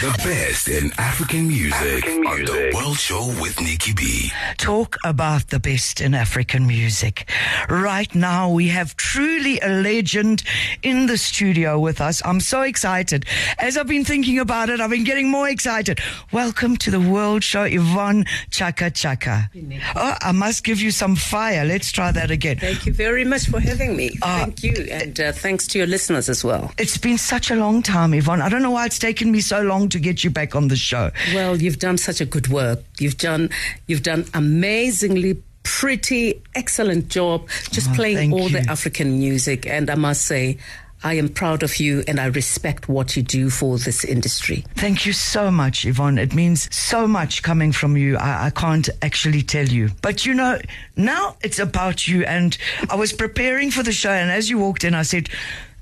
The best in African music, African on the. World Show with Nicky B. Talk about the best in African music. Right now, we have truly a legend in the studio with us. I'm so excited. As I've been thinking about it, I've been getting more excited. Welcome to the World Show, Yvonne Chaka Chaka. Oh, I must give you some fire. Let's try that again. Thank you very much for having me. Ah. Thank you. And uh, thanks to your listeners as well. It's been such a long time, Yvonne. I don't know why it's taken me so long to get you back on the show. Well, you've done such a good work. You've done you've done amazingly pretty excellent job just Oh, playing all the. African music and I must say I am proud of you and I respect what you do for this industry. Thank you so much, Yvonne. It means so much coming from you. I, I can't actually tell you. But you know, now it's about you. And I was preparing for the show, and as you walked in, I said,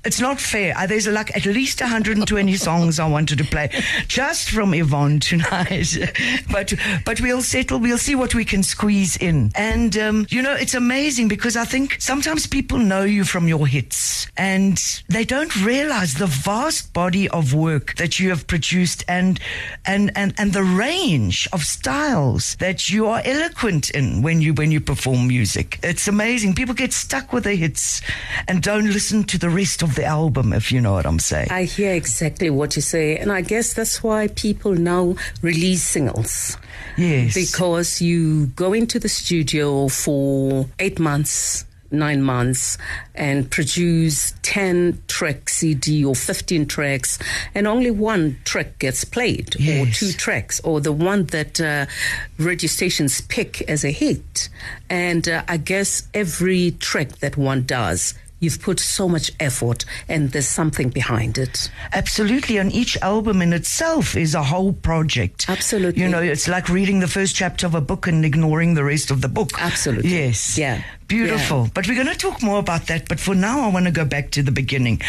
it's not fair. Uh, There's like at least 120 songs I wanted to play just from Yvonne tonight. but but we'll settle. We'll see what we can squeeze in. And um, you know, it's amazing because I think sometimes people know you from your hits and they don't realize the vast body of work that you have produced and and and and the range of styles that you are eloquent in when you when you perform music. It's amazing. People get stuck with the hits and don't listen to the rest of the album, if you know what I'm saying. I hear exactly what you say and I guess that's why people now release singles. yes. Because you go into the studio for eight months, nine months, and produce 10 track CD or 15 tracks, and only one track gets played, or two tracks, or the one that uh, radio stations pick as a hit. And uh, I guess every track that one does, you've put so much effort, and there's something behind it. Absolutely, and each album in itself is a whole project. Absolutely. You know, it's like reading the first chapter of a book and ignoring the rest of the book. Absolutely. Yes. Yeah. Beautiful. But we're going to talk more about that. But for now, I want to go back to the beginning.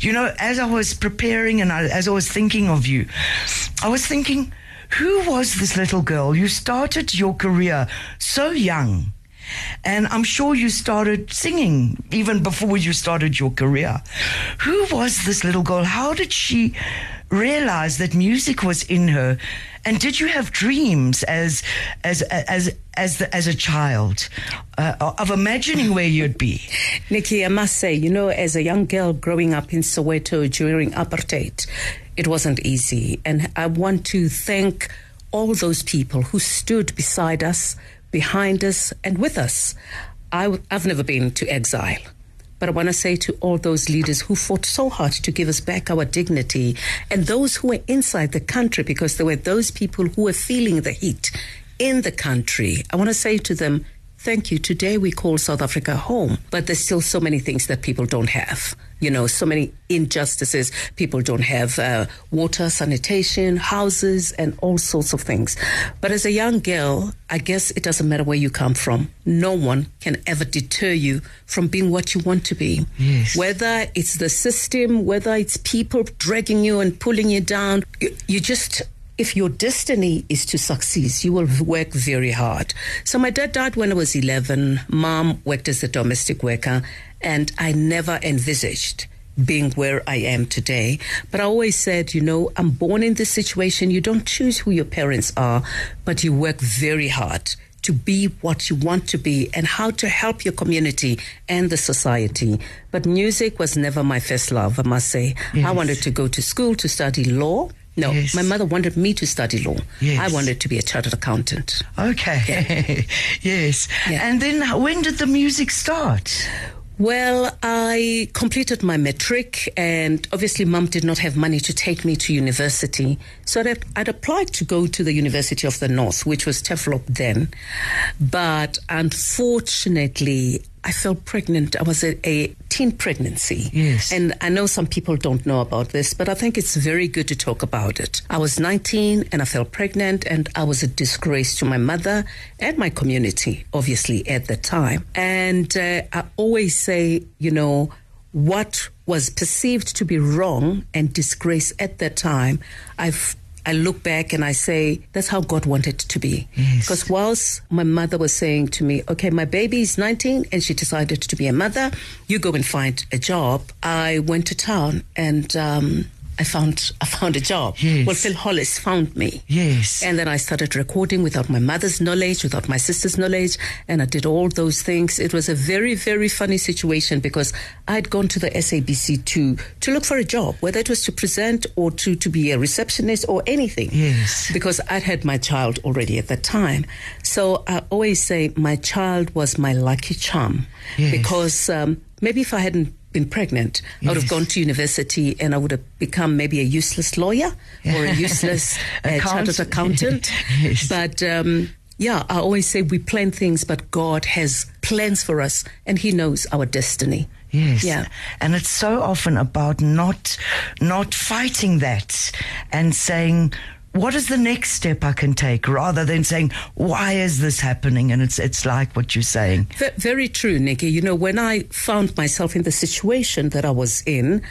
You know, as I was preparing and I, as I was thinking of you, I was thinking, who was this little girl? You started your career so young. And I'm sure you started singing even before you started your career. Who was this little girl? How did she realize that music was in her? And did you have dreams as as as as the, as a child uh, of imagining where you'd be? Nicky, I must say, you know, as a young girl growing up in Soweto during apartheid, it wasn't easy. And I want to thank all those people who stood beside us, behind us, and with us. I, have never been to exile. But I want to say to all those leaders who fought so hard to give us back our dignity and those who were inside the country, because there were those people who were feeling the heat in the country, I want to say to them, Thank you. Today we call South Africa home, but there's still so many things that people don't have. You know, so many injustices. People don't have uh, water, sanitation, houses, and all sorts of things. But as a young girl, I guess it doesn't matter where you come from. No one can ever deter you from being what you want to be. Yes. Whether it's the system, whether it's people dragging you and pulling you down, you, you just if your destiny is to succeed, you will work very hard. So my dad died when I was 11. Mom worked as a domestic worker, and I never envisaged being where I am today. But I always said, you know, I'm born in this situation. You don't choose who your parents are, but you work very hard to be what you want to be and how to help your community and the society. But music was never my first love, I must say. I wanted to go to school to study law. No, Yes. my mother wanted me to study law. Yes. I wanted to be a chartered accountant. Okay. yes. Yeah. And then when did the music start? Well, I completed my matric, and obviously, mum did not have money to take me to university. So I'd, I'd applied to go to the University of the North, which was Turfloop then. But unfortunately, I fell pregnant. I was a, a teen pregnancy. Yes. And I know some people don't know about this, but I think it's very good to talk about it. I was 19 and I fell pregnant, and I was a disgrace to my mother and my community, obviously, at the time. And uh, I always say, you know, what was perceived to be wrong and disgrace at that time, I've I look back and I say, that's how God wanted it to be. Yes. Because whilst my mother was saying to me, okay, my baby is 19 and she decided to be a mother, you go and find a job, I went to town and um, I found I found a job. Yes. Well, Phil Hollis found me. Yes. And then I started recording without my mother's knowledge, without my sister's knowledge, and I did all those things. It was a very, very funny situation because I'd gone to the SABC to to look for a job, whether it was to present or to, to be a receptionist or anything. Yes. Because I'd had my child already at that time. So I always say my child was my lucky charm. Yes. Because um, maybe if I hadn't been pregnant, I would have gone to university and I would have become maybe a useless lawyer or a useless uh, chartered accountant. Yes. But um, yeah, I always say we plan things, but God has plans for us and He knows our destiny. Yes. Yeah. And it's so often about not not fighting that and saying what is the next step I can take rather than saying why is this happening and it's it's like what you're saying. Ve- Very true, Nicky. You know, when I found myself in the situation that I was in,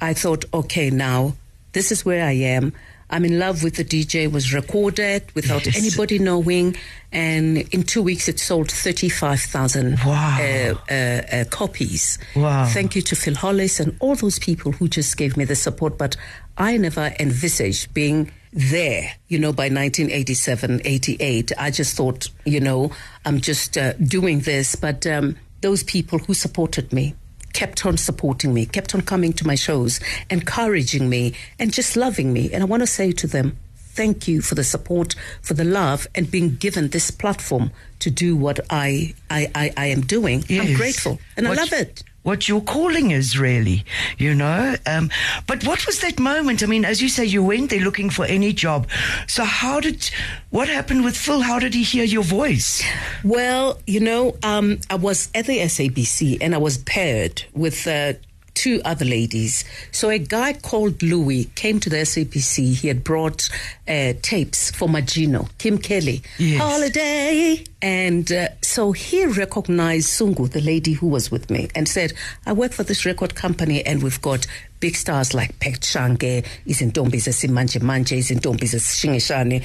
I thought, okay, now this is where I am. I'm in love with the DJ. Was recorded without Yes. anybody knowing, and in two weeks it sold thirty-five thousand Wow. uh, uh, uh, copies. Wow. Thank you to Phil Hollis and all those people who just gave me the support. But I never envisaged being there, you know, by 1987, 88. I just thought, you know, I'm just uh, doing this. But um, those people who supported me kept on supporting me, kept on coming to my shows, encouraging me, and just loving me. And I want to say to them, thank you for the support, for the love, and being given this platform to do what I, I, I, I am doing. I'm grateful and What- I love it. What your calling is really, you know. Um, but what was that moment? I mean, as you say, you went there looking for any job. So how did, what happened with Phil? How did he hear your voice? Well, you know, um, I was at the SABC and I was paired with uh, two other ladies. So a guy called Louis came to the SABC. He had brought uh, tapes for Magino, Kim Kelly, Yes. Holiday. And uh, so he recognized Sungu, the lady who was with me, and said, I work for this record company and we've got big stars like Pek Shange, Izintombi Simanje Manje, Izintombi Shingishane.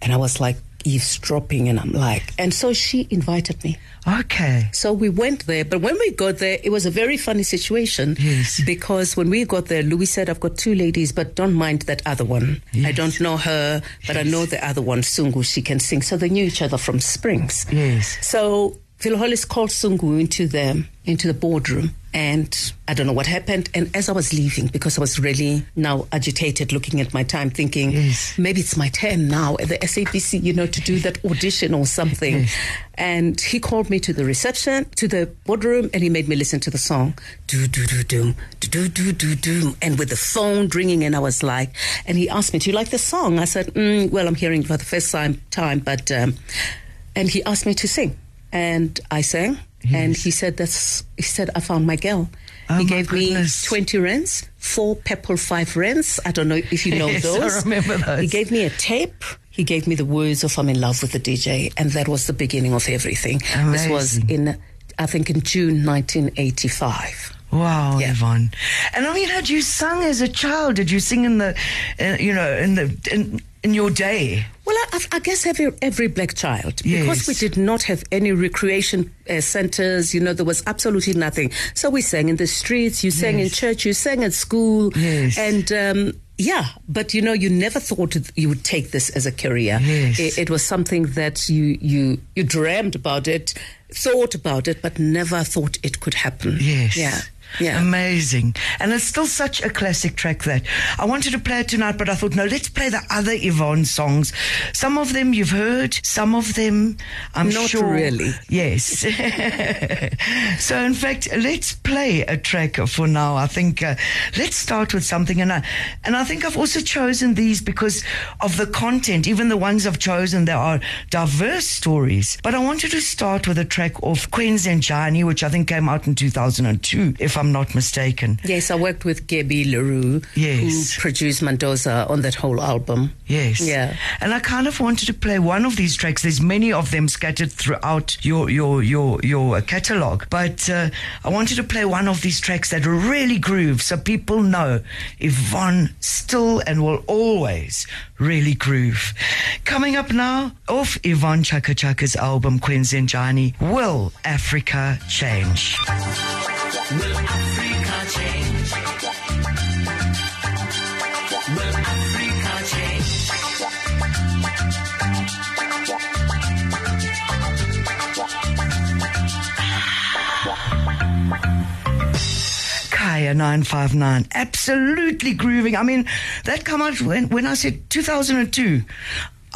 And I was like eavesdropping and I'm like, and so she invited me. Okay. So we went there, but when we got there, it was a very funny situation. Yes. Because when we got there, Louis said, I've got two ladies, but don't mind that other one. I don't know her, but I know the other one, Sungu, she can sing. So they knew each other from Springs. Yes. So Phil Hollis called Sungu into the into the boardroom, and I don't know what happened. And as I was leaving, because I was really now agitated, looking at my time, thinking Yes. maybe it's my turn now at the SABC, you know, to do that audition or something. Yes. And he called me to the reception, to the boardroom, and he made me listen to the song, do do do do do do do do do, and with the phone ringing, and I was like, and he asked me, "Do you like the song?" I said, mm, "Well, I'm hearing it for the first time, time, but," um, and he asked me to sing, and I sang, and he said, "That's," he said, "I found my girl." Oh, he gave goodness. me 20 rands, four Pepple 5 rands. I don't know if you know Yes, I those. remember those. He gave me a tape. He gave me the words of I'm in love with the DJ. And that was the beginning of everything. This was in, I think, in June 1985. Wow, Yeah. Yvonne. And I mean, had you sung as a child? Did you sing in the, uh, you know, in the in, in your day? Well, I, I guess every every black child, because we did not have any recreation uh, centers. You know, there was absolutely nothing. So we sang in the streets. You sang in church. You sang at school. Yes. And um, yeah, but you know, you never thought you would take this as a career. Yes. It, it was something that you you you dreamed about it, thought about it, but never thought it could happen. Yes. Yeah. Yeah. Amazing. And it's still such a classic track that I wanted to play it tonight, but I thought, no, let's play the other Yvonne songs. Some of them you've heard, some of them I'm Not sure. really. Yes. so, in fact, let's play a track for now. I think uh, let's start with something. And I, and I think I've also chosen these because of the content. Even the ones I've chosen, there are diverse stories. But I wanted to start with a track of Kwenzenjani, which I think came out in 2002, if I'm not mistaken. Yes, I worked with Gabi Le Roux, Yes. who produced Mandoza on that whole album. Yes. Yeah. And I kind of wanted to play one of these tracks. There's many of them scattered throughout your your your your catalog, but uh, I wanted to play one of these tracks that really groove, so people know Yvonne still and will always really groove. Coming up now, off Yvonne Chaka Chaka's album Kwenzenjani, Will Africa change? Will Africa change? Kaya 959, absolutely grooving. I mean, that came out when, when I said 2002.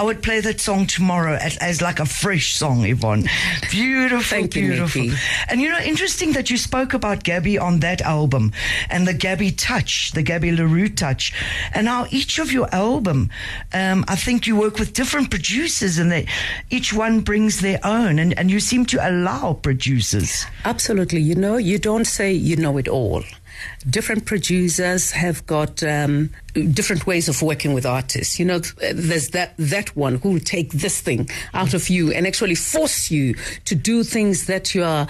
I would play that song tomorrow as, as like a fresh song, Yvonne. Beautiful, Thank you, beautiful. Nicky. And you know, interesting that you spoke about Gabi on that album and the Gabi touch, the Gabi Le Roux touch. And now each of your album, um, I think you work with different producers and they, each one brings their own and, and you seem to allow producers. Absolutely. You know, you don't say you know it all. Different producers have got um, different ways of working with artists. You know, there's that that one who will take this thing out of you and actually force you to do things that you are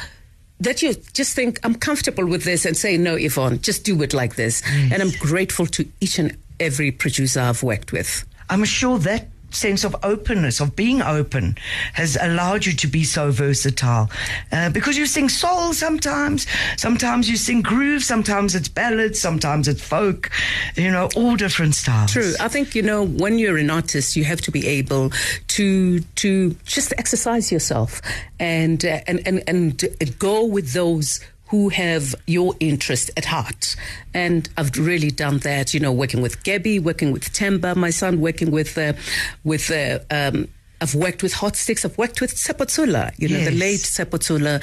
that you just think I'm comfortable with this and say no, Yvonne, just do it like this. And I'm grateful to each and every producer I've worked with. I'm sure that sense of openness, of being open, has allowed you to be so versatile. Uh, because you sing soul sometimes, sometimes you sing groove, sometimes it's ballads, sometimes it's folk, you know, all different styles. True. I think you know when you're an artist, you have to be able to to just exercise yourself and uh, and and and go with those who have your interest at heart. And I've really done that. You know, working with Gabi, working with Temba, my son, working with uh, with. Uh, um, I've worked with Hotstix. I've worked with Sepotsula, you know, the Yes. late Sepotsula.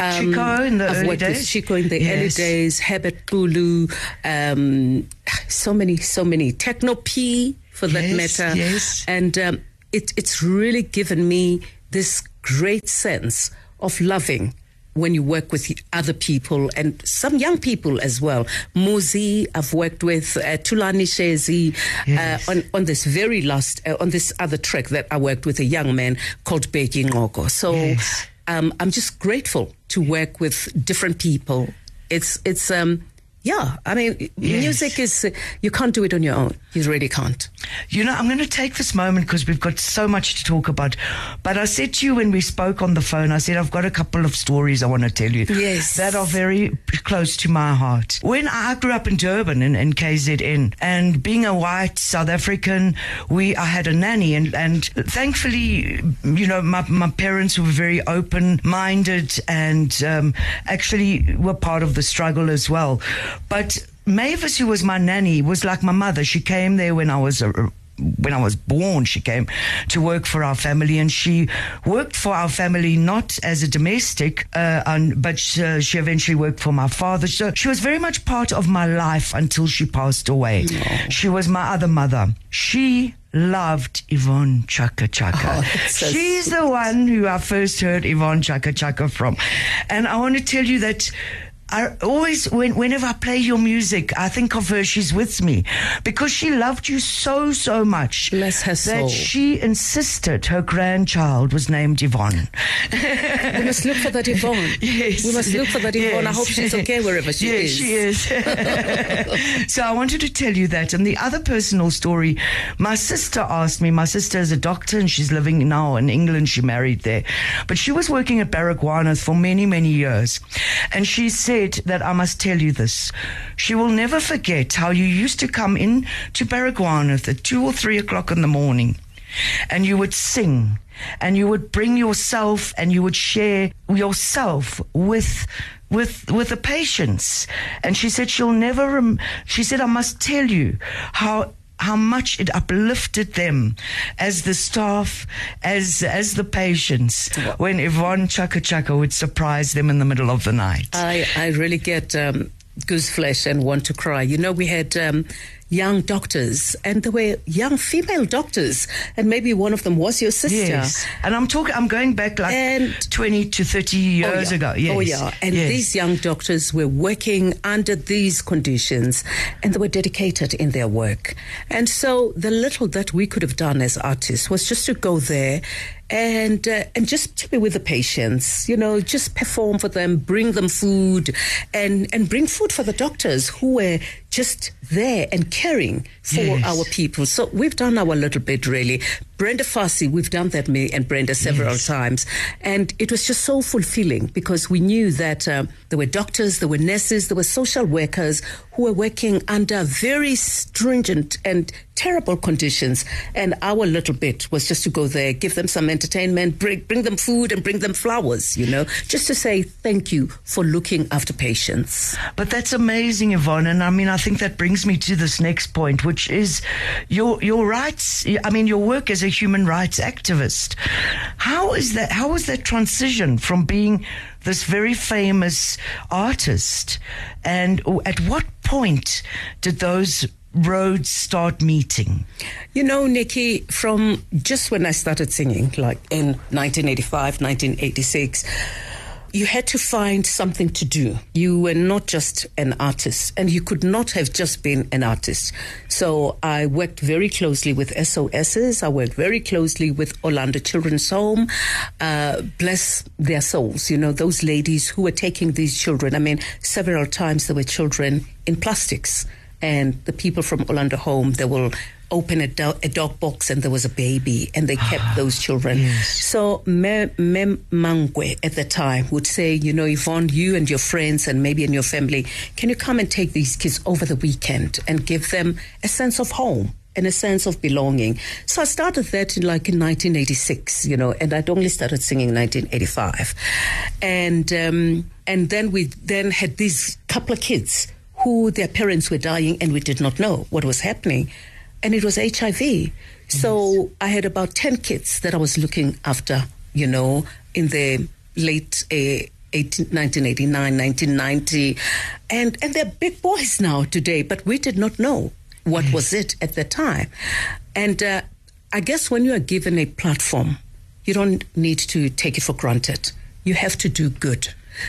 Chicco in the I've early days? Chicco in the early days, Herbert Kulu, um, so many, so many. Techno P, for that Yes, matter. yes. And um, it, it's really given me this great sense of loving when you work with other people and some young people as well. Muzi, I've worked with uh, Tulani Shezi Yes. uh, on, on this very last, uh, on this other track that I worked with a young man called Beji Ngoko. So Yes. um, I'm just grateful to work with different people. It's, it's, um, yeah, I mean, music is, uh, you can't do it on your own. You really can't. You know, I'm going to take this moment because we've got so much to talk about. But I said to you when we spoke on the phone, I said, I've got a couple of stories I want to tell you. Yes. That are very close to my heart. When I grew up in Durban in, in KZN and being a white South African, we, I had a nanny and, and thankfully, you know, my, my parents were very open minded and um, actually were part of the struggle as well. But Mavis, who was my nanny, was like my mother. She came there when I was a, when I was born. She came to work for our family, and she worked for our family not as a domestic, uh, and, but uh, she eventually worked for my father. So she was very much part of my life until she passed away. She was my other mother. She loved Yvonne Chaka Chaka. Oh, so She's the one who I first heard Yvonne Chaka Chaka from. And I want to tell you that I always, when, whenever I play your music, I think of her. She's with me because she loved you so, so much. Bless her soul. That she insisted her grandchild was named Yvonne. We must look for that Yvonne. Yes. We must look for that Yvonne. I hope she's okay wherever she yes, is. she is. so I wanted to tell you that. And the other personal story, my sister asked me, my sister is a doctor and she's living now in England. She married there. But she was working at Baragwanath for many, many years. And she said that I must tell you this. She will never forget how you used to come in to Baragwanath at two or three o'clock in the morning and you would sing and you would bring yourself and you would share yourself with with with the patients and she said she'll never rem- she said I must tell you how how much it uplifted them as the staff, as as the patients, when Yvonne Chaka Chaka would surprise them in the middle of the night. I, I really get um, goose flesh and want to cry. You know, we had um, young doctors, and there were young female doctors, and maybe one of them was your sister. yes, and I'm talking. I'm going back like And- twenty to thirty years yeah. ago. Yes. Oh, yeah. And yes. these young doctors were working under these conditions and they were dedicated in their work. And so the little that we could have done as artists was just to go there and uh, and just to be with the patients, you know, just perform for them, bring them food and and bring food for the doctors who were just there and caring for Yes. our people. So we've done our little bit, really. Brenda Fassie, we've done that, me and Brenda, several Yes. times. And it was just so fulfilling because we knew that uh, there were doctors, there were nurses, there were social workers who were working under very stringent and terrible conditions. And our little bit was just to go there, give them some entertainment, bring, bring them food, and bring them flowers, you know, just to say thank you for looking after patients. But that's amazing, Yvonne. And I mean, I think that brings me to this next point, which is your your rights. I mean, your work as a human rights activist. How is that? How was that transition from being this very famous artist, and at what point did those roads start meeting? You know, Nicky, from just when I started singing, like in 1985, 1986, you had to find something to do. You were not just an artist, and you could not have just been an artist. So I worked very closely with SOSs. I worked very closely with Orlando Children's Home. Uh, bless their souls, you know, those ladies who were taking these children. I mean, several times there were children in plastics and the people from Orlando Home, they will open a, do- a dog box and there was a baby and they kept those children. Yes. So Mem Mem Mangwe at the time would say, you know, Yvonne, you and your friends and maybe in your family, can you come and take these kids over the weekend and give them a sense of home? And a sense of belonging. So I started that in like in 1986, you know, and I'd only started singing in 1985, and um, and then we then had these couple of kids who their parents were dying and we did not know what was happening. And it was HIV. So I had about 10 kids that I was looking after, you know, in the late uh, 18, 1989, 1990. And, and they're big boys now today, but we did not know what was it at the time. And uh, I guess when you are given a platform, you don't need to take it for granted. You have to do good.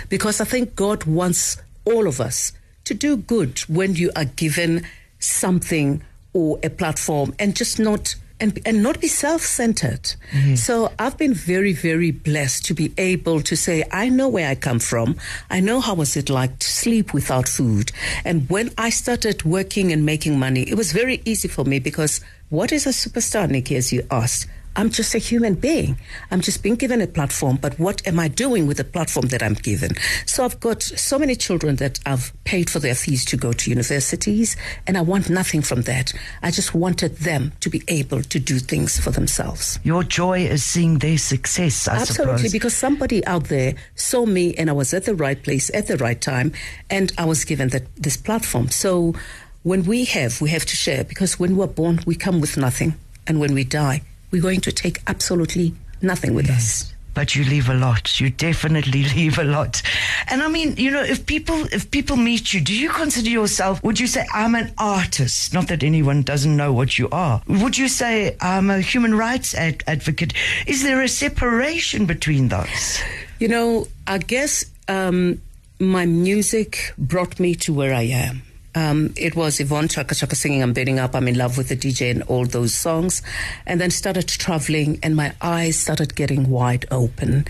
Because I think God wants all of us to do good when you are given something or a platform and just not and, and not be self-centered. Mm-hmm. So I've been very, very blessed to be able to say, I know where I come from. I know how was it like to sleep without food. And when I started working and making money, it was very easy for me because what is a superstar, Nicky, as you asked? I'm just a human being. I'm just being given a platform, but what am I doing with the platform that I'm given? So I've got so many children that I've paid for their fees to go to universities, and I want nothing from that. I just wanted them to be able to do things for themselves. Your joy is seeing their success, I Absolutely, suppose. because somebody out there saw me and I was at the right place at the right time, and I was given that, this platform. So when we have, we have to share because when we're born, we come with nothing, and when we die, we're going to take absolutely nothing with us. but you leave a lot. You definitely leave a lot. And I mean, you know, if people if people meet you, do you consider yourself? Would you say I'm an artist? Not that anyone doesn't know what you are. Would you say I'm a human rights ad- advocate? Is there a separation between those? You know, I guess um, my music brought me to where I am. Um, it was Yvonne Chaka Chaka singing I'm Burning Up, I'm in love with the DJ and all those songs. And then started traveling and my eyes started getting wide open.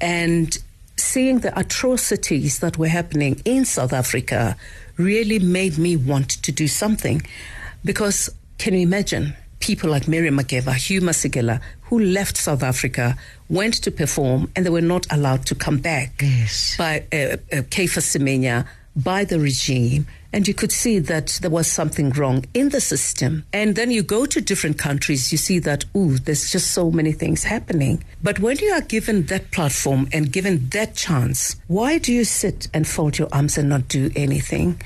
And seeing the atrocities that were happening in South Africa really made me want to do something. Because can you imagine people like Miriam Makeba, Hugh Masekela, who left South Africa, went to perform, and they were not allowed to come back Yes. by uh, uh, Semenya, by the regime. And you could see that there was something wrong in the system. And then you go to different countries, you see that, ooh, there's just so many things happening. But when you are given that platform and given that chance, why do you sit and fold your arms and not do anything?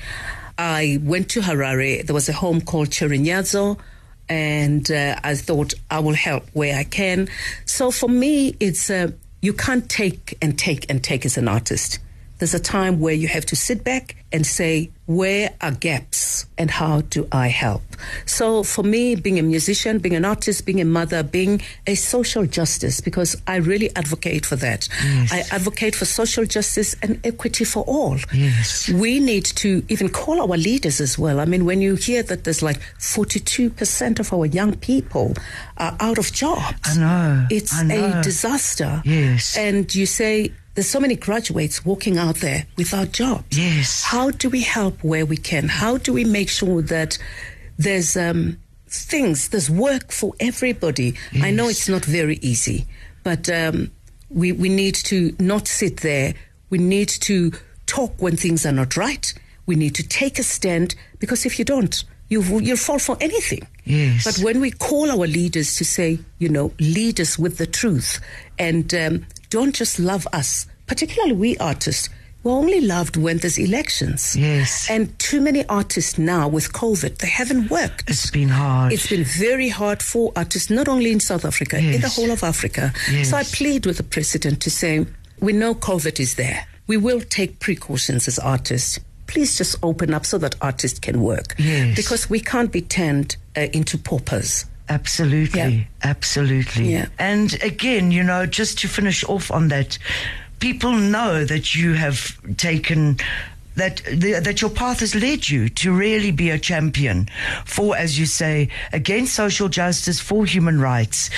I went to Harare. There was a home called Chirinyazo, and uh, I thought I will help where I can. So for me, it's uh, you can't take and take and take as an artist. There's a time where you have to sit back and say, where are gaps and how do I help? So for me, being a musician, being an artist, being a mother, being a social justice, because I really advocate for that. I advocate for social justice and equity for all. Yes. We need to even call our leaders as well. I mean, when you hear that there's like 42% of our young people are out of jobs. I know, It's I know. a disaster. Yes. And you say, there's so many graduates walking out there without jobs. Yes. How do we help where we can? How do we make sure that there's um, things, there's work for everybody. I know it's not very easy, but um, we, we need to not sit there. We need to talk when things are not right. We need to take a stand because if you don't, you, you'll fall for anything. Yes. But when we call our leaders to say, you know, lead us with the truth and um, don't just love us, particularly we artists. We're only loved when there's elections. Yes. And too many artists now with COVID, they haven't worked. It's been hard. It's been very hard for artists, not only in South Africa, in the whole of Africa. Yes. So I plead with the president to say, we know COVID is there. We will take precautions as artists. Please just open up so that artists can work. Yes. Because we can't be turned uh, into paupers. Absolutely, Yeah. absolutely. Yeah. And again, you know, just to finish off on that, people know that you have taken that the, that your path has led you to really be a champion for, as you say, against social justice, for human rights.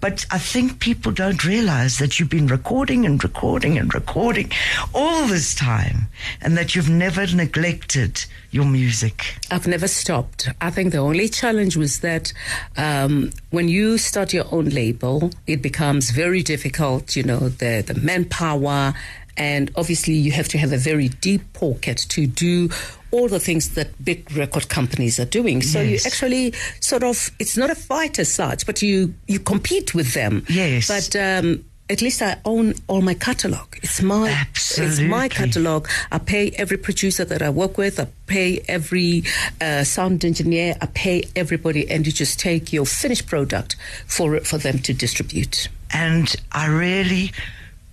But I think people don't realize that you've been recording and recording and recording all this time, and that you've never neglected your music. I've never stopped. I think the only challenge was that um, when you start your own label, it becomes very difficult. You know, the the manpower, and obviously you have to have a very deep pocket to do all the things that big record companies are doing. So Yes. you actually sort of it's not a fight as such, but you you compete with them. Yes. But um, at least I own all my catalog. It's my it's my catalog. I pay every producer that I work with. I pay every uh, sound engineer. I pay everybody, and you just take your finished product for for them to distribute. and I really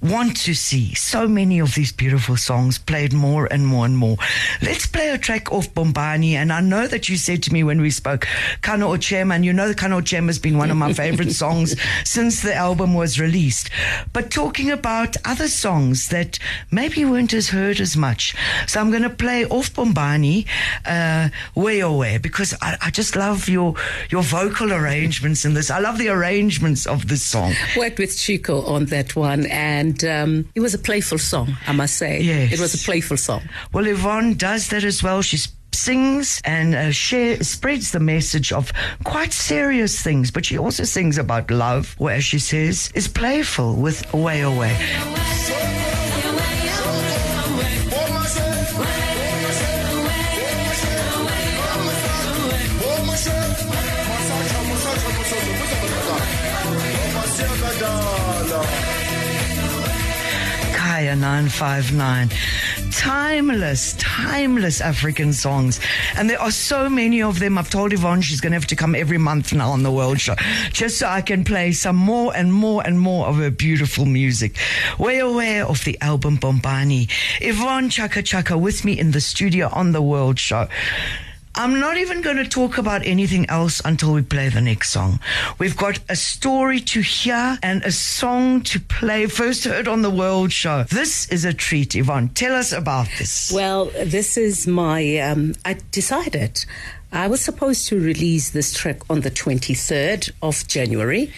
want to see so many of these beautiful songs played more and more and more. Let's play a track off Bombani. And I know that you said to me when we spoke, Kano Ochem, and you know Kano Ochem has been one of my favorite songs since the album was released. But talking about other songs that maybe weren't as heard as much. So I'm going to play off Bombani, uh, Way Away, because I, I just love your, your vocal arrangements in this. I love the arrangements of this song. Worked with Chicco on that one, and um, it was a playful song. I must say, Yes. it was a playful song. Well, Yvonne does that as well. She sings and uh, share, spreads the message of quite serious things, but she also sings about love, where she says, is playful with Away Away. Kaya 959. Timeless, timeless African songs. And there are so many of them. I've told Yvonne she's going to have to come every month now on the World Show just so I can play some more and more and more of her beautiful music. Way aware of the album Bombani. Yvonne Chaka Chaka with me in the studio on the World Show. I'm not even going to talk about anything else until we play the next song. We've got a story to hear and a song to play. First heard on the World Show. This is a treat, Yvonne. Tell us about this. Well, this is my. Um, I decided I was supposed to release this track on the 23rd of January,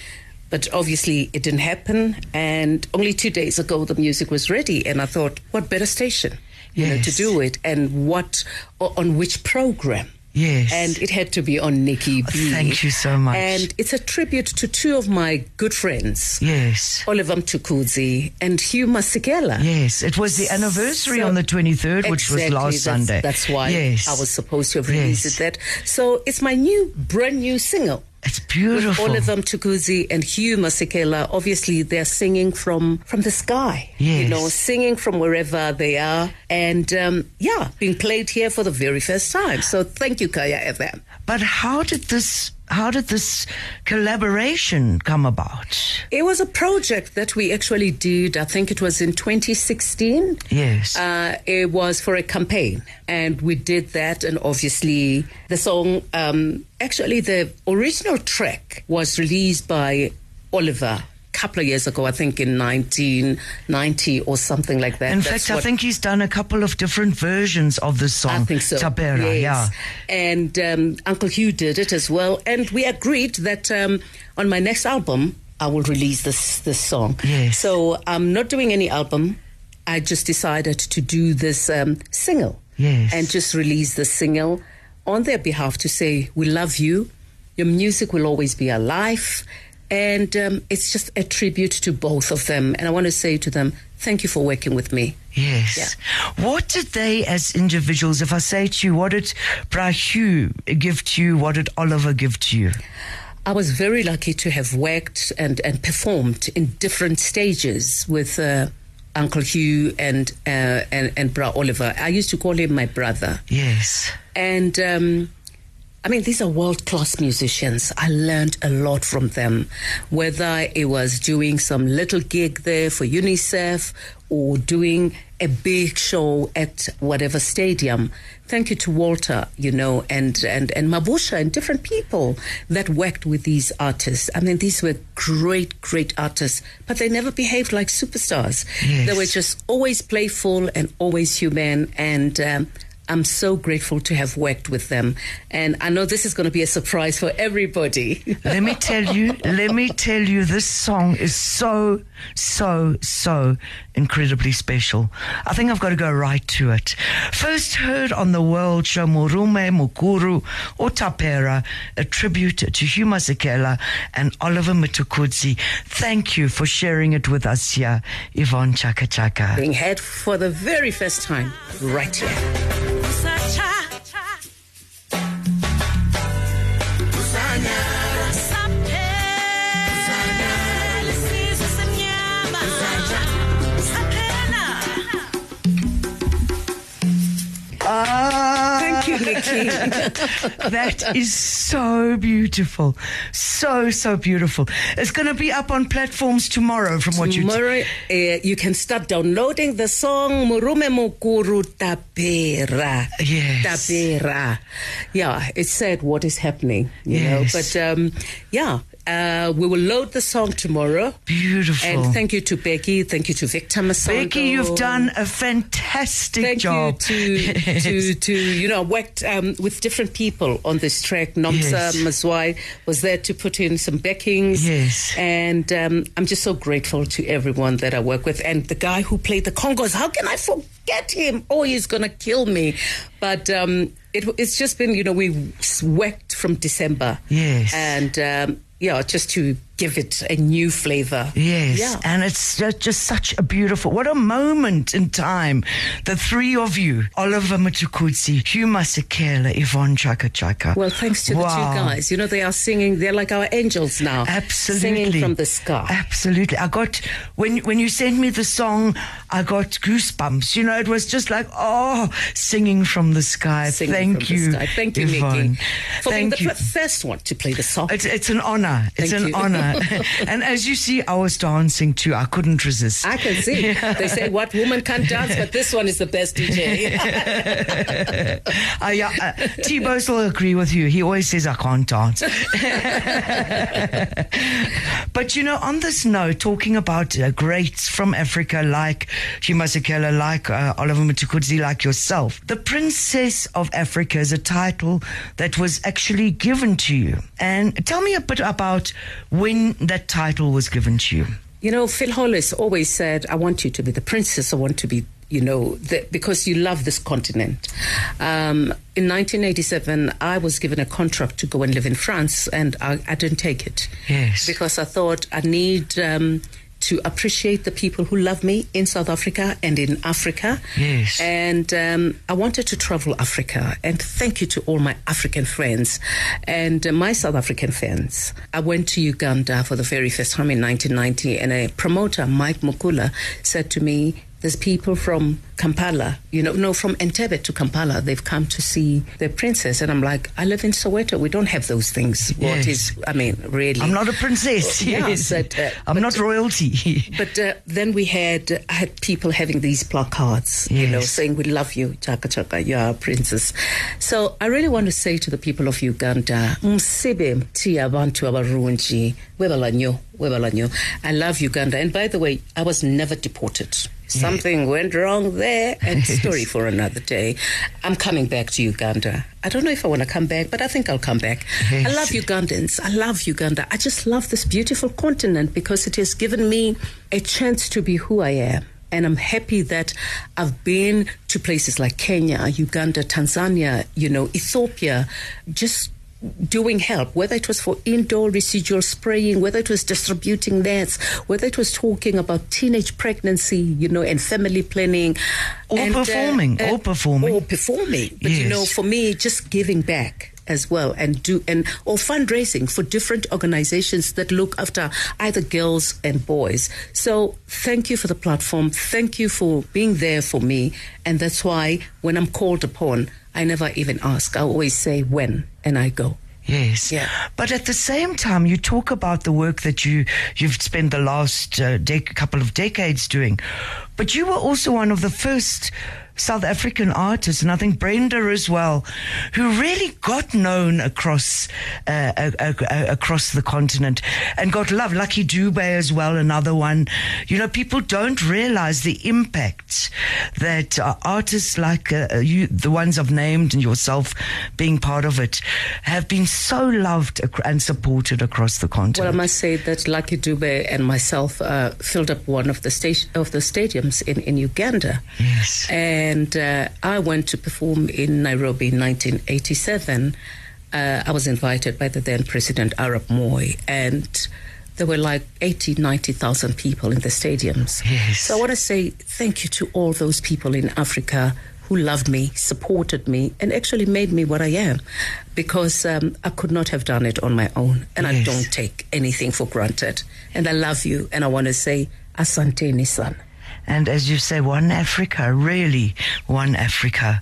but obviously it didn't happen. And only two days ago, the music was ready, and I thought, what better station, you know, to do it, and what on which program. Yes. And it had to be on Nicky B. Oh, thank you so much. And it's a tribute to two of my good friends, yes. Oliver Mtukudzi and Hugh Masekela. Yes, it was the anniversary So- on the 23rd, which was last that's- Sunday. That's why yes. I was supposed to have released Yes. it that. So it's my new, brand new single. It's beautiful. With beautiful. Oliver Mtukudzi and Hugh Masekela, obviously they're singing from from the sky. Yes. You know, singing from wherever they are, and um, yeah, being played here for the very first time. So thank you, Kaya FM. But how did this how did this collaboration come about? It was a project that we actually did. I think it was in 2016. Yes. Uh, it was for a campaign, and we did that. And obviously, the song, um, actually, the original track was released by Oliver couple of years ago. I think in 1990 or something like that. In That's fact, I think he's done a couple of different versions of this song. I think so. Tabera, yes. yeah. And um, Uncle Hugh did it as well. And we agreed that um, on my next album, I will release this this song. Yes. So I'm not doing any album. I just decided to do this um, single. Yes. And just release the single on their behalf to say, We love you. Your music will always be alive. And um, it's just a tribute to both of them. And I want to say to them, Thank you for working with me. Yes. What did they, as individuals, if I say to you, what did Bra Hugh give to you? What did Oliver give to you? I was very lucky to have worked and, and performed in different stages with uh, Uncle Hugh and, uh, and and Bra Oliver. I used to call him my brother. Yes. And um, I mean, these are world class musicians. I learned a lot from them, whether it was doing some little gig there for UNICEF or doing a big show at whatever stadium. Thank you to Walter, you know, and, and, and Mabusha and different people that worked with these artists. I mean, these were great, great artists, but they never behaved like superstars. Yes. They were just always playful and always human. And um, I'm so grateful to have worked with them. And I know this is going to be a surprise for everybody. let me tell you, let me tell you, this song is so, so, so incredibly special. I think I've got to go right to it. First heard on the world show Murume Mukuru or Tapera, a tribute to Hugh Masekela and Oliver Mtukudzi. Thank you for sharing it with us here, Yvonne Chaka Chaka. Being heard for the very first time right here. That is so beautiful. So, so beautiful. It's going to be up on platforms tomorrow from what you Tomorrow, uh, you can start downloading the song Murume Mukuru Tapera. Yes. Tapera. Yeah, it said what is happening, you Yes. know. But um, yeah, uh, we will load the song tomorrow. Beautiful. And thank you to Becky. Thank you to Victor Masando. Becky, you've done a fantastic Thank job. you to, to, to, you know, worked um, with different people on this track. Nomsa Yes. Mazwai was there to put in some backings. Yes. And um, I'm just so grateful to everyone that I work with. And the guy who played the congas, how can I forget him? Oh, he's going to kill me. But um, it, it's just been, you know, we worked from December. Yes. And, um, yeah, just to give it a new flavor. Yes, Yeah. and it's ju- just such a beautiful, what a moment in time. The three of you, Oliver Mtukudzi, Hugh Masekela, Yvonne Chaka Chaka. Well, thanks to Wow. the two guys. You know, they are singing, they're like our angels now. Absolutely. Singing from the sky. Absolutely. I got, when, when you sent me the song, I got goosebumps. You know, it was just like, oh, singing from the sky. Singing Thank you. Sky. Thank you, Yvonne. Nicky. For being the you. first one to play the song. It's, it's an honor. It's Thank an you. honor. and as you see, I was dancing too. I couldn't resist. I can see. They say what woman can't dance, but this one is the best DJ. Uh, yeah, uh, T-Bose will agree with you. He always says I can't dance. but you know, on this note, talking about uh, greats from Africa like Hugh Masekela, like uh, Oliver Mutukudzi, like yourself, the Princess of Africa is a title that was actually given to you. And tell me a bit about when that title was given to you. you know, Phil Hollis always said, I want you to be the princess. I want to be, you know, the, because you love this continent. Um, in 1987, I was given a contract to go and live in France, and I, I didn't take it. Yes. Because I thought I need. Um, to appreciate the people who love me in South Africa and in Africa. Yes. And um, I wanted to travel Africa. And thank you to all my African friends and uh, my South African friends. I went to Uganda for the very first time in 1990, and a promoter, Mike Mukula, said to me, there's people from Kampala, you know, no, from Entebbe to Kampala. They've come to see the princess. And I'm like, I live in Soweto. We don't have those things. What Yes. is, I mean, really. I'm not a princess. Yeah, yes. but, uh, I'm but- not royalty. But uh, then we had I had people having these placards, you know, saying we love you, Chaka Chaka, you're our princess. So I really want to say to the people of Uganda, msibe ti abantu abarungi, webala nnyo, webala nnyo. I love Uganda, and by the way, I was never deported. Something went wrong there, and story for another day. I'm coming back to Uganda. I don't know if I want to come back, but I think I'll come back. I love Ugandans. I love Uganda. I just love this beautiful continent because it has given me a chance to be who I am. And I'm happy that I've been to places like Kenya, Uganda, Tanzania, you know, Ethiopia, just doing help, whether it was for indoor residual spraying, whether it was distributing nets, whether it was talking about teenage pregnancy, you know, and family planning. Or and, uh, performing, or performing. Or performing. But, you know, for me, just giving back as well and do and or fundraising for different organizations that look after either girls and boys so thank you for the platform thank you for being there for me and that's why when i'm called upon i never even ask i always say when and i go Yes. Yeah. But at the same time, you talk about the work that you you've spent the last uh, dec- couple of decades doing, but you were also one of the first South African artists, and I think Brenda as well, who really got known across uh, uh, uh, uh, across the continent and got love. Lucky Dube as well, another one. You know, people don't realize the impact that uh, artists like uh, you, the ones I've named, and yourself being part of it, have been so loved and supported across the continent. Well, I must say that Lucky Dube and myself uh, filled up one of the sta- of the stadiums in, in Uganda. Yes. And uh, I went to perform in Nairobi in 1987. Uh, I was invited by the then President Arap Moi, and there were like 80, 90,000 people in the stadiums. Yes. So I want to say thank you to all those people in Africa who loved me, supported me, and actually made me what I am because um, I could not have done it on my own. And I don't take anything for granted. And I love you, and I want to say, Asante sana. And as you say, one Africa, really one Africa.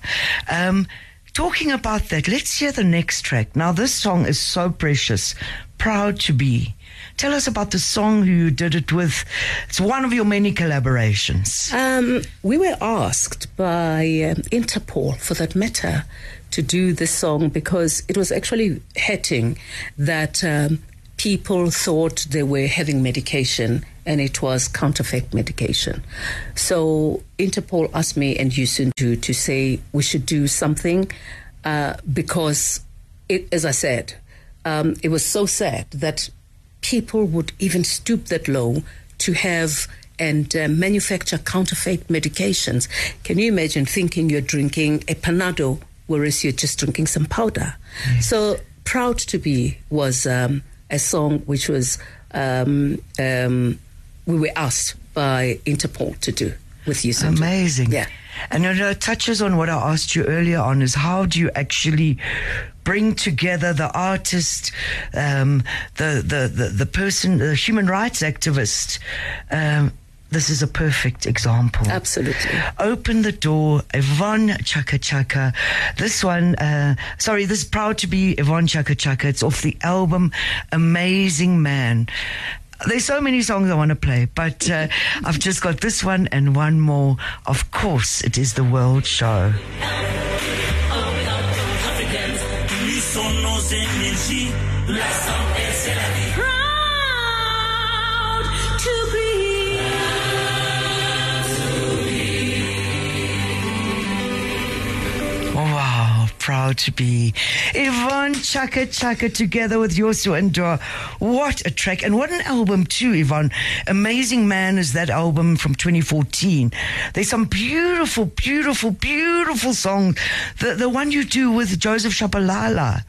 Um, talking about that, let's hear the next track. Now, this song is so precious. Proud to be. Tell us about the song who you did it with. It's one of your many collaborations. Um, we were asked by um, Interpol, for that matter, to do this song because it was actually hitting that um, people thought they were having medication and it was counterfeit medication. So Interpol asked me and Youssou to, to say we should do something uh, because, it, as I said, um, it was so sad that people would even stoop that low to have and uh, manufacture counterfeit medications. Can you imagine thinking you're drinking a Panado whereas you're just drinking some powder? So, Proud to Be was um, a song which was, um, um, we were asked by Interpol to do with you. Sandra. Amazing. Yeah. And you know, it touches on what I asked you earlier on is how do you actually bring together the artist, um, the, the, the, the person, the human rights activist? Um, this is a perfect example. Absolutely. Open the door, Yvonne Chaka Chaka. This one, uh, sorry, this is proud to be Yvonne Chaka Chaka. It's off the album Amazing Man. There's so many songs I want to play, but uh, I've just got this one and one more. Of course, it is the World Show. Proud to be Yvonne Chaka Chaka together with Youssou N'Dour. What a track and what an album too, Yvonne. Amazing Man is that album from 2014. There's some beautiful, beautiful, beautiful songs. The the one you do with Joseph Shabalala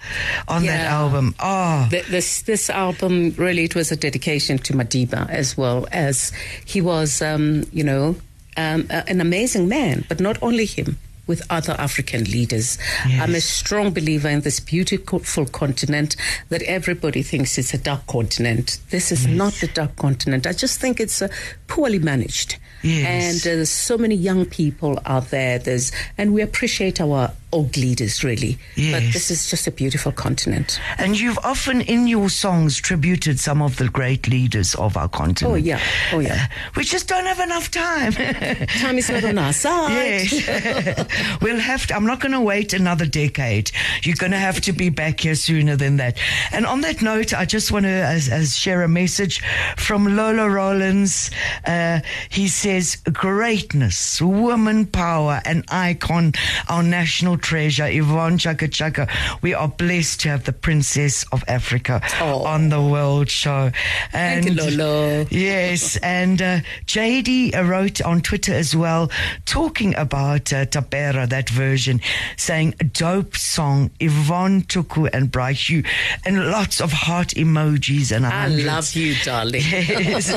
on that album. Oh, Th- This this album really it was a dedication to Madiba as well as he was um, you know um, an amazing man, but not only him. With other African leaders, I'm a strong believer in this beautiful continent that everybody thinks it's a dark continent. This is not the dark continent. I just think it's uh, poorly managed, Yes. and uh, there's so many young people out there. There's and we appreciate our old leaders really, but Yes. this is just a beautiful continent. and you've often in your songs tributed some of the great leaders of our continent. Oh yeah, oh yeah. Uh, we just don't have enough time. Time is not on our side. Yes. we'll have to, I'm not going to wait another decade. You're going to have to be back here sooner than that. And on that note, I just want to as, as share a message from Lola Rollins. Uh, he says, greatness, woman power, an icon, our national treasure, Yvonne Chaka Chaka. We are blessed to have the Princess of Africa Oh. on the World Show. And Thank you, Lolo. Yes, and uh, JD uh, wrote on Twitter as well, talking about uh, Tapera, that version, saying, dope song, Yvonne Tuku and Bra Hugh, and lots of heart emojis and I hundreds. love you, darling. Yes.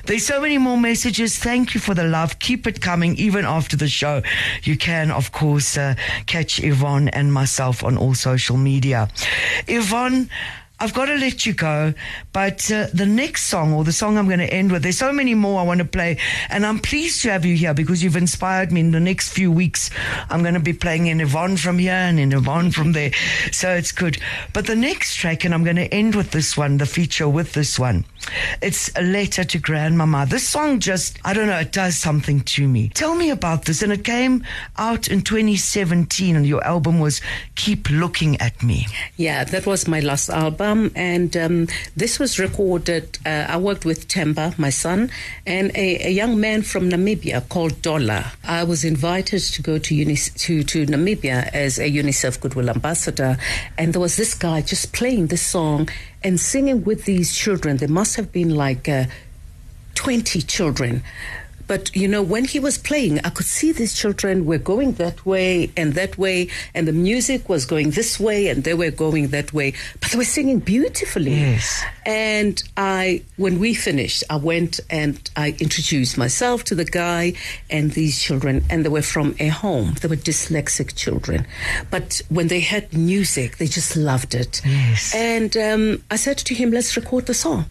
There's so many more messages. Thank you for the love. Keep it coming even after the show. You can, of course, uh, catch Yvonne and myself on all social media. Yvonne, I've got to let you go, but uh, the next song or the song I'm going to end with, there's so many more I want to play, and I'm pleased to have you here because you've inspired me. In the next few weeks, I'm going to be playing in Yvonne from here and in Yvonne from there, so it's good. But the next track, and I'm going to end with this one, the feature with this one. It's a letter to grandmama. This song just, I don't know, it does something to me. Tell me about this. And it came out in 2017, and your album was Keep Looking at Me. Yeah, that was my last album, and um, this was recorded. Uh, I worked with Temba, my son, and a, a young man from Namibia called Dola. I was invited to go to, to to Namibia as a UNICEF Goodwill Ambassador, and there was this guy just playing this song and singing with these children. There must have been like. Uh, 20 children. But you know, when he was playing, I could see these children were going that way and that way, and the music was going this way and they were going that way, but they were singing beautifully. Yes. And I, when we finished, I went and I introduced myself to the guy and these children, and they were from a home. They were dyslexic children. But when they heard music, they just loved it. Yes. And um, I said to him, let's record the song.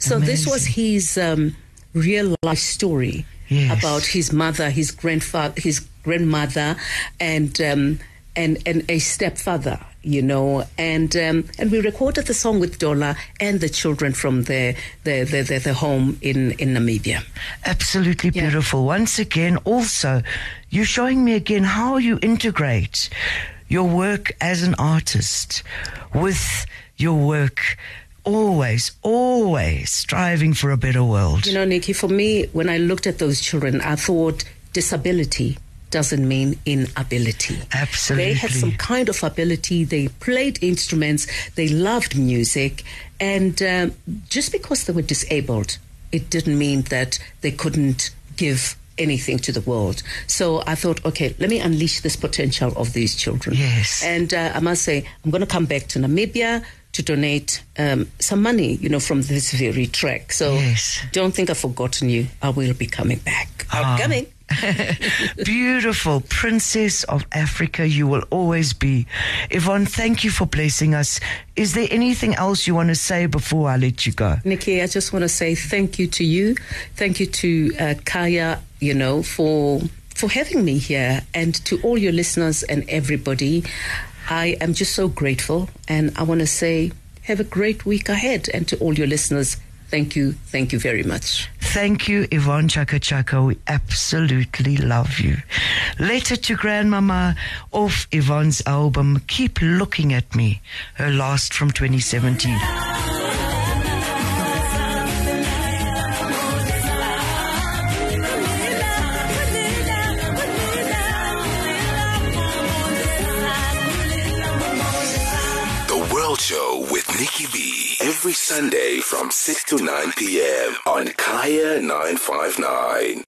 So this was his um, real life story Yes. about his mother, his grandfather, his grandmother, and um, and and a stepfather. You know, and um, and we recorded the song with Dola and the children from the the the, the, the home in in Namibia. Absolutely Yeah. beautiful. Once again, also, you're showing me again how you integrate your work as an artist with your work. Always, always striving for a better world. You know, Nicky, for me, when I looked at those children, I thought disability doesn't mean inability. Absolutely. They had some kind of ability. They played instruments. They loved music. And um, just because they were disabled, it didn't mean that they couldn't give anything to the world. So I thought, okay, let me unleash this potential of these children. Yes. And uh, I must say, I'm going to come back to Namibia to donate um, some money, you know, from this very track. So Yes. don't think I've forgotten you. I will be coming back. I'm Ah. coming. Beautiful princess of Africa, you will always be. Yvonne, thank you for blessing us. Is there anything else you want to say before I let you go? Nicky, I just want to say thank you to you. Thank you to uh, Kaya, you know, for for having me here and to all your listeners and everybody. I am just so grateful and I want to say have a great week ahead and to all your listeners, thank you, thank you very much. Thank you, Yvonne Chaka Chaka. We absolutely love you. Letter to Grandmama off Yvonne's album, Keep Looking at Me, her last from 2017. Every Sunday from 6 to 9 p.m. on Kaya 959.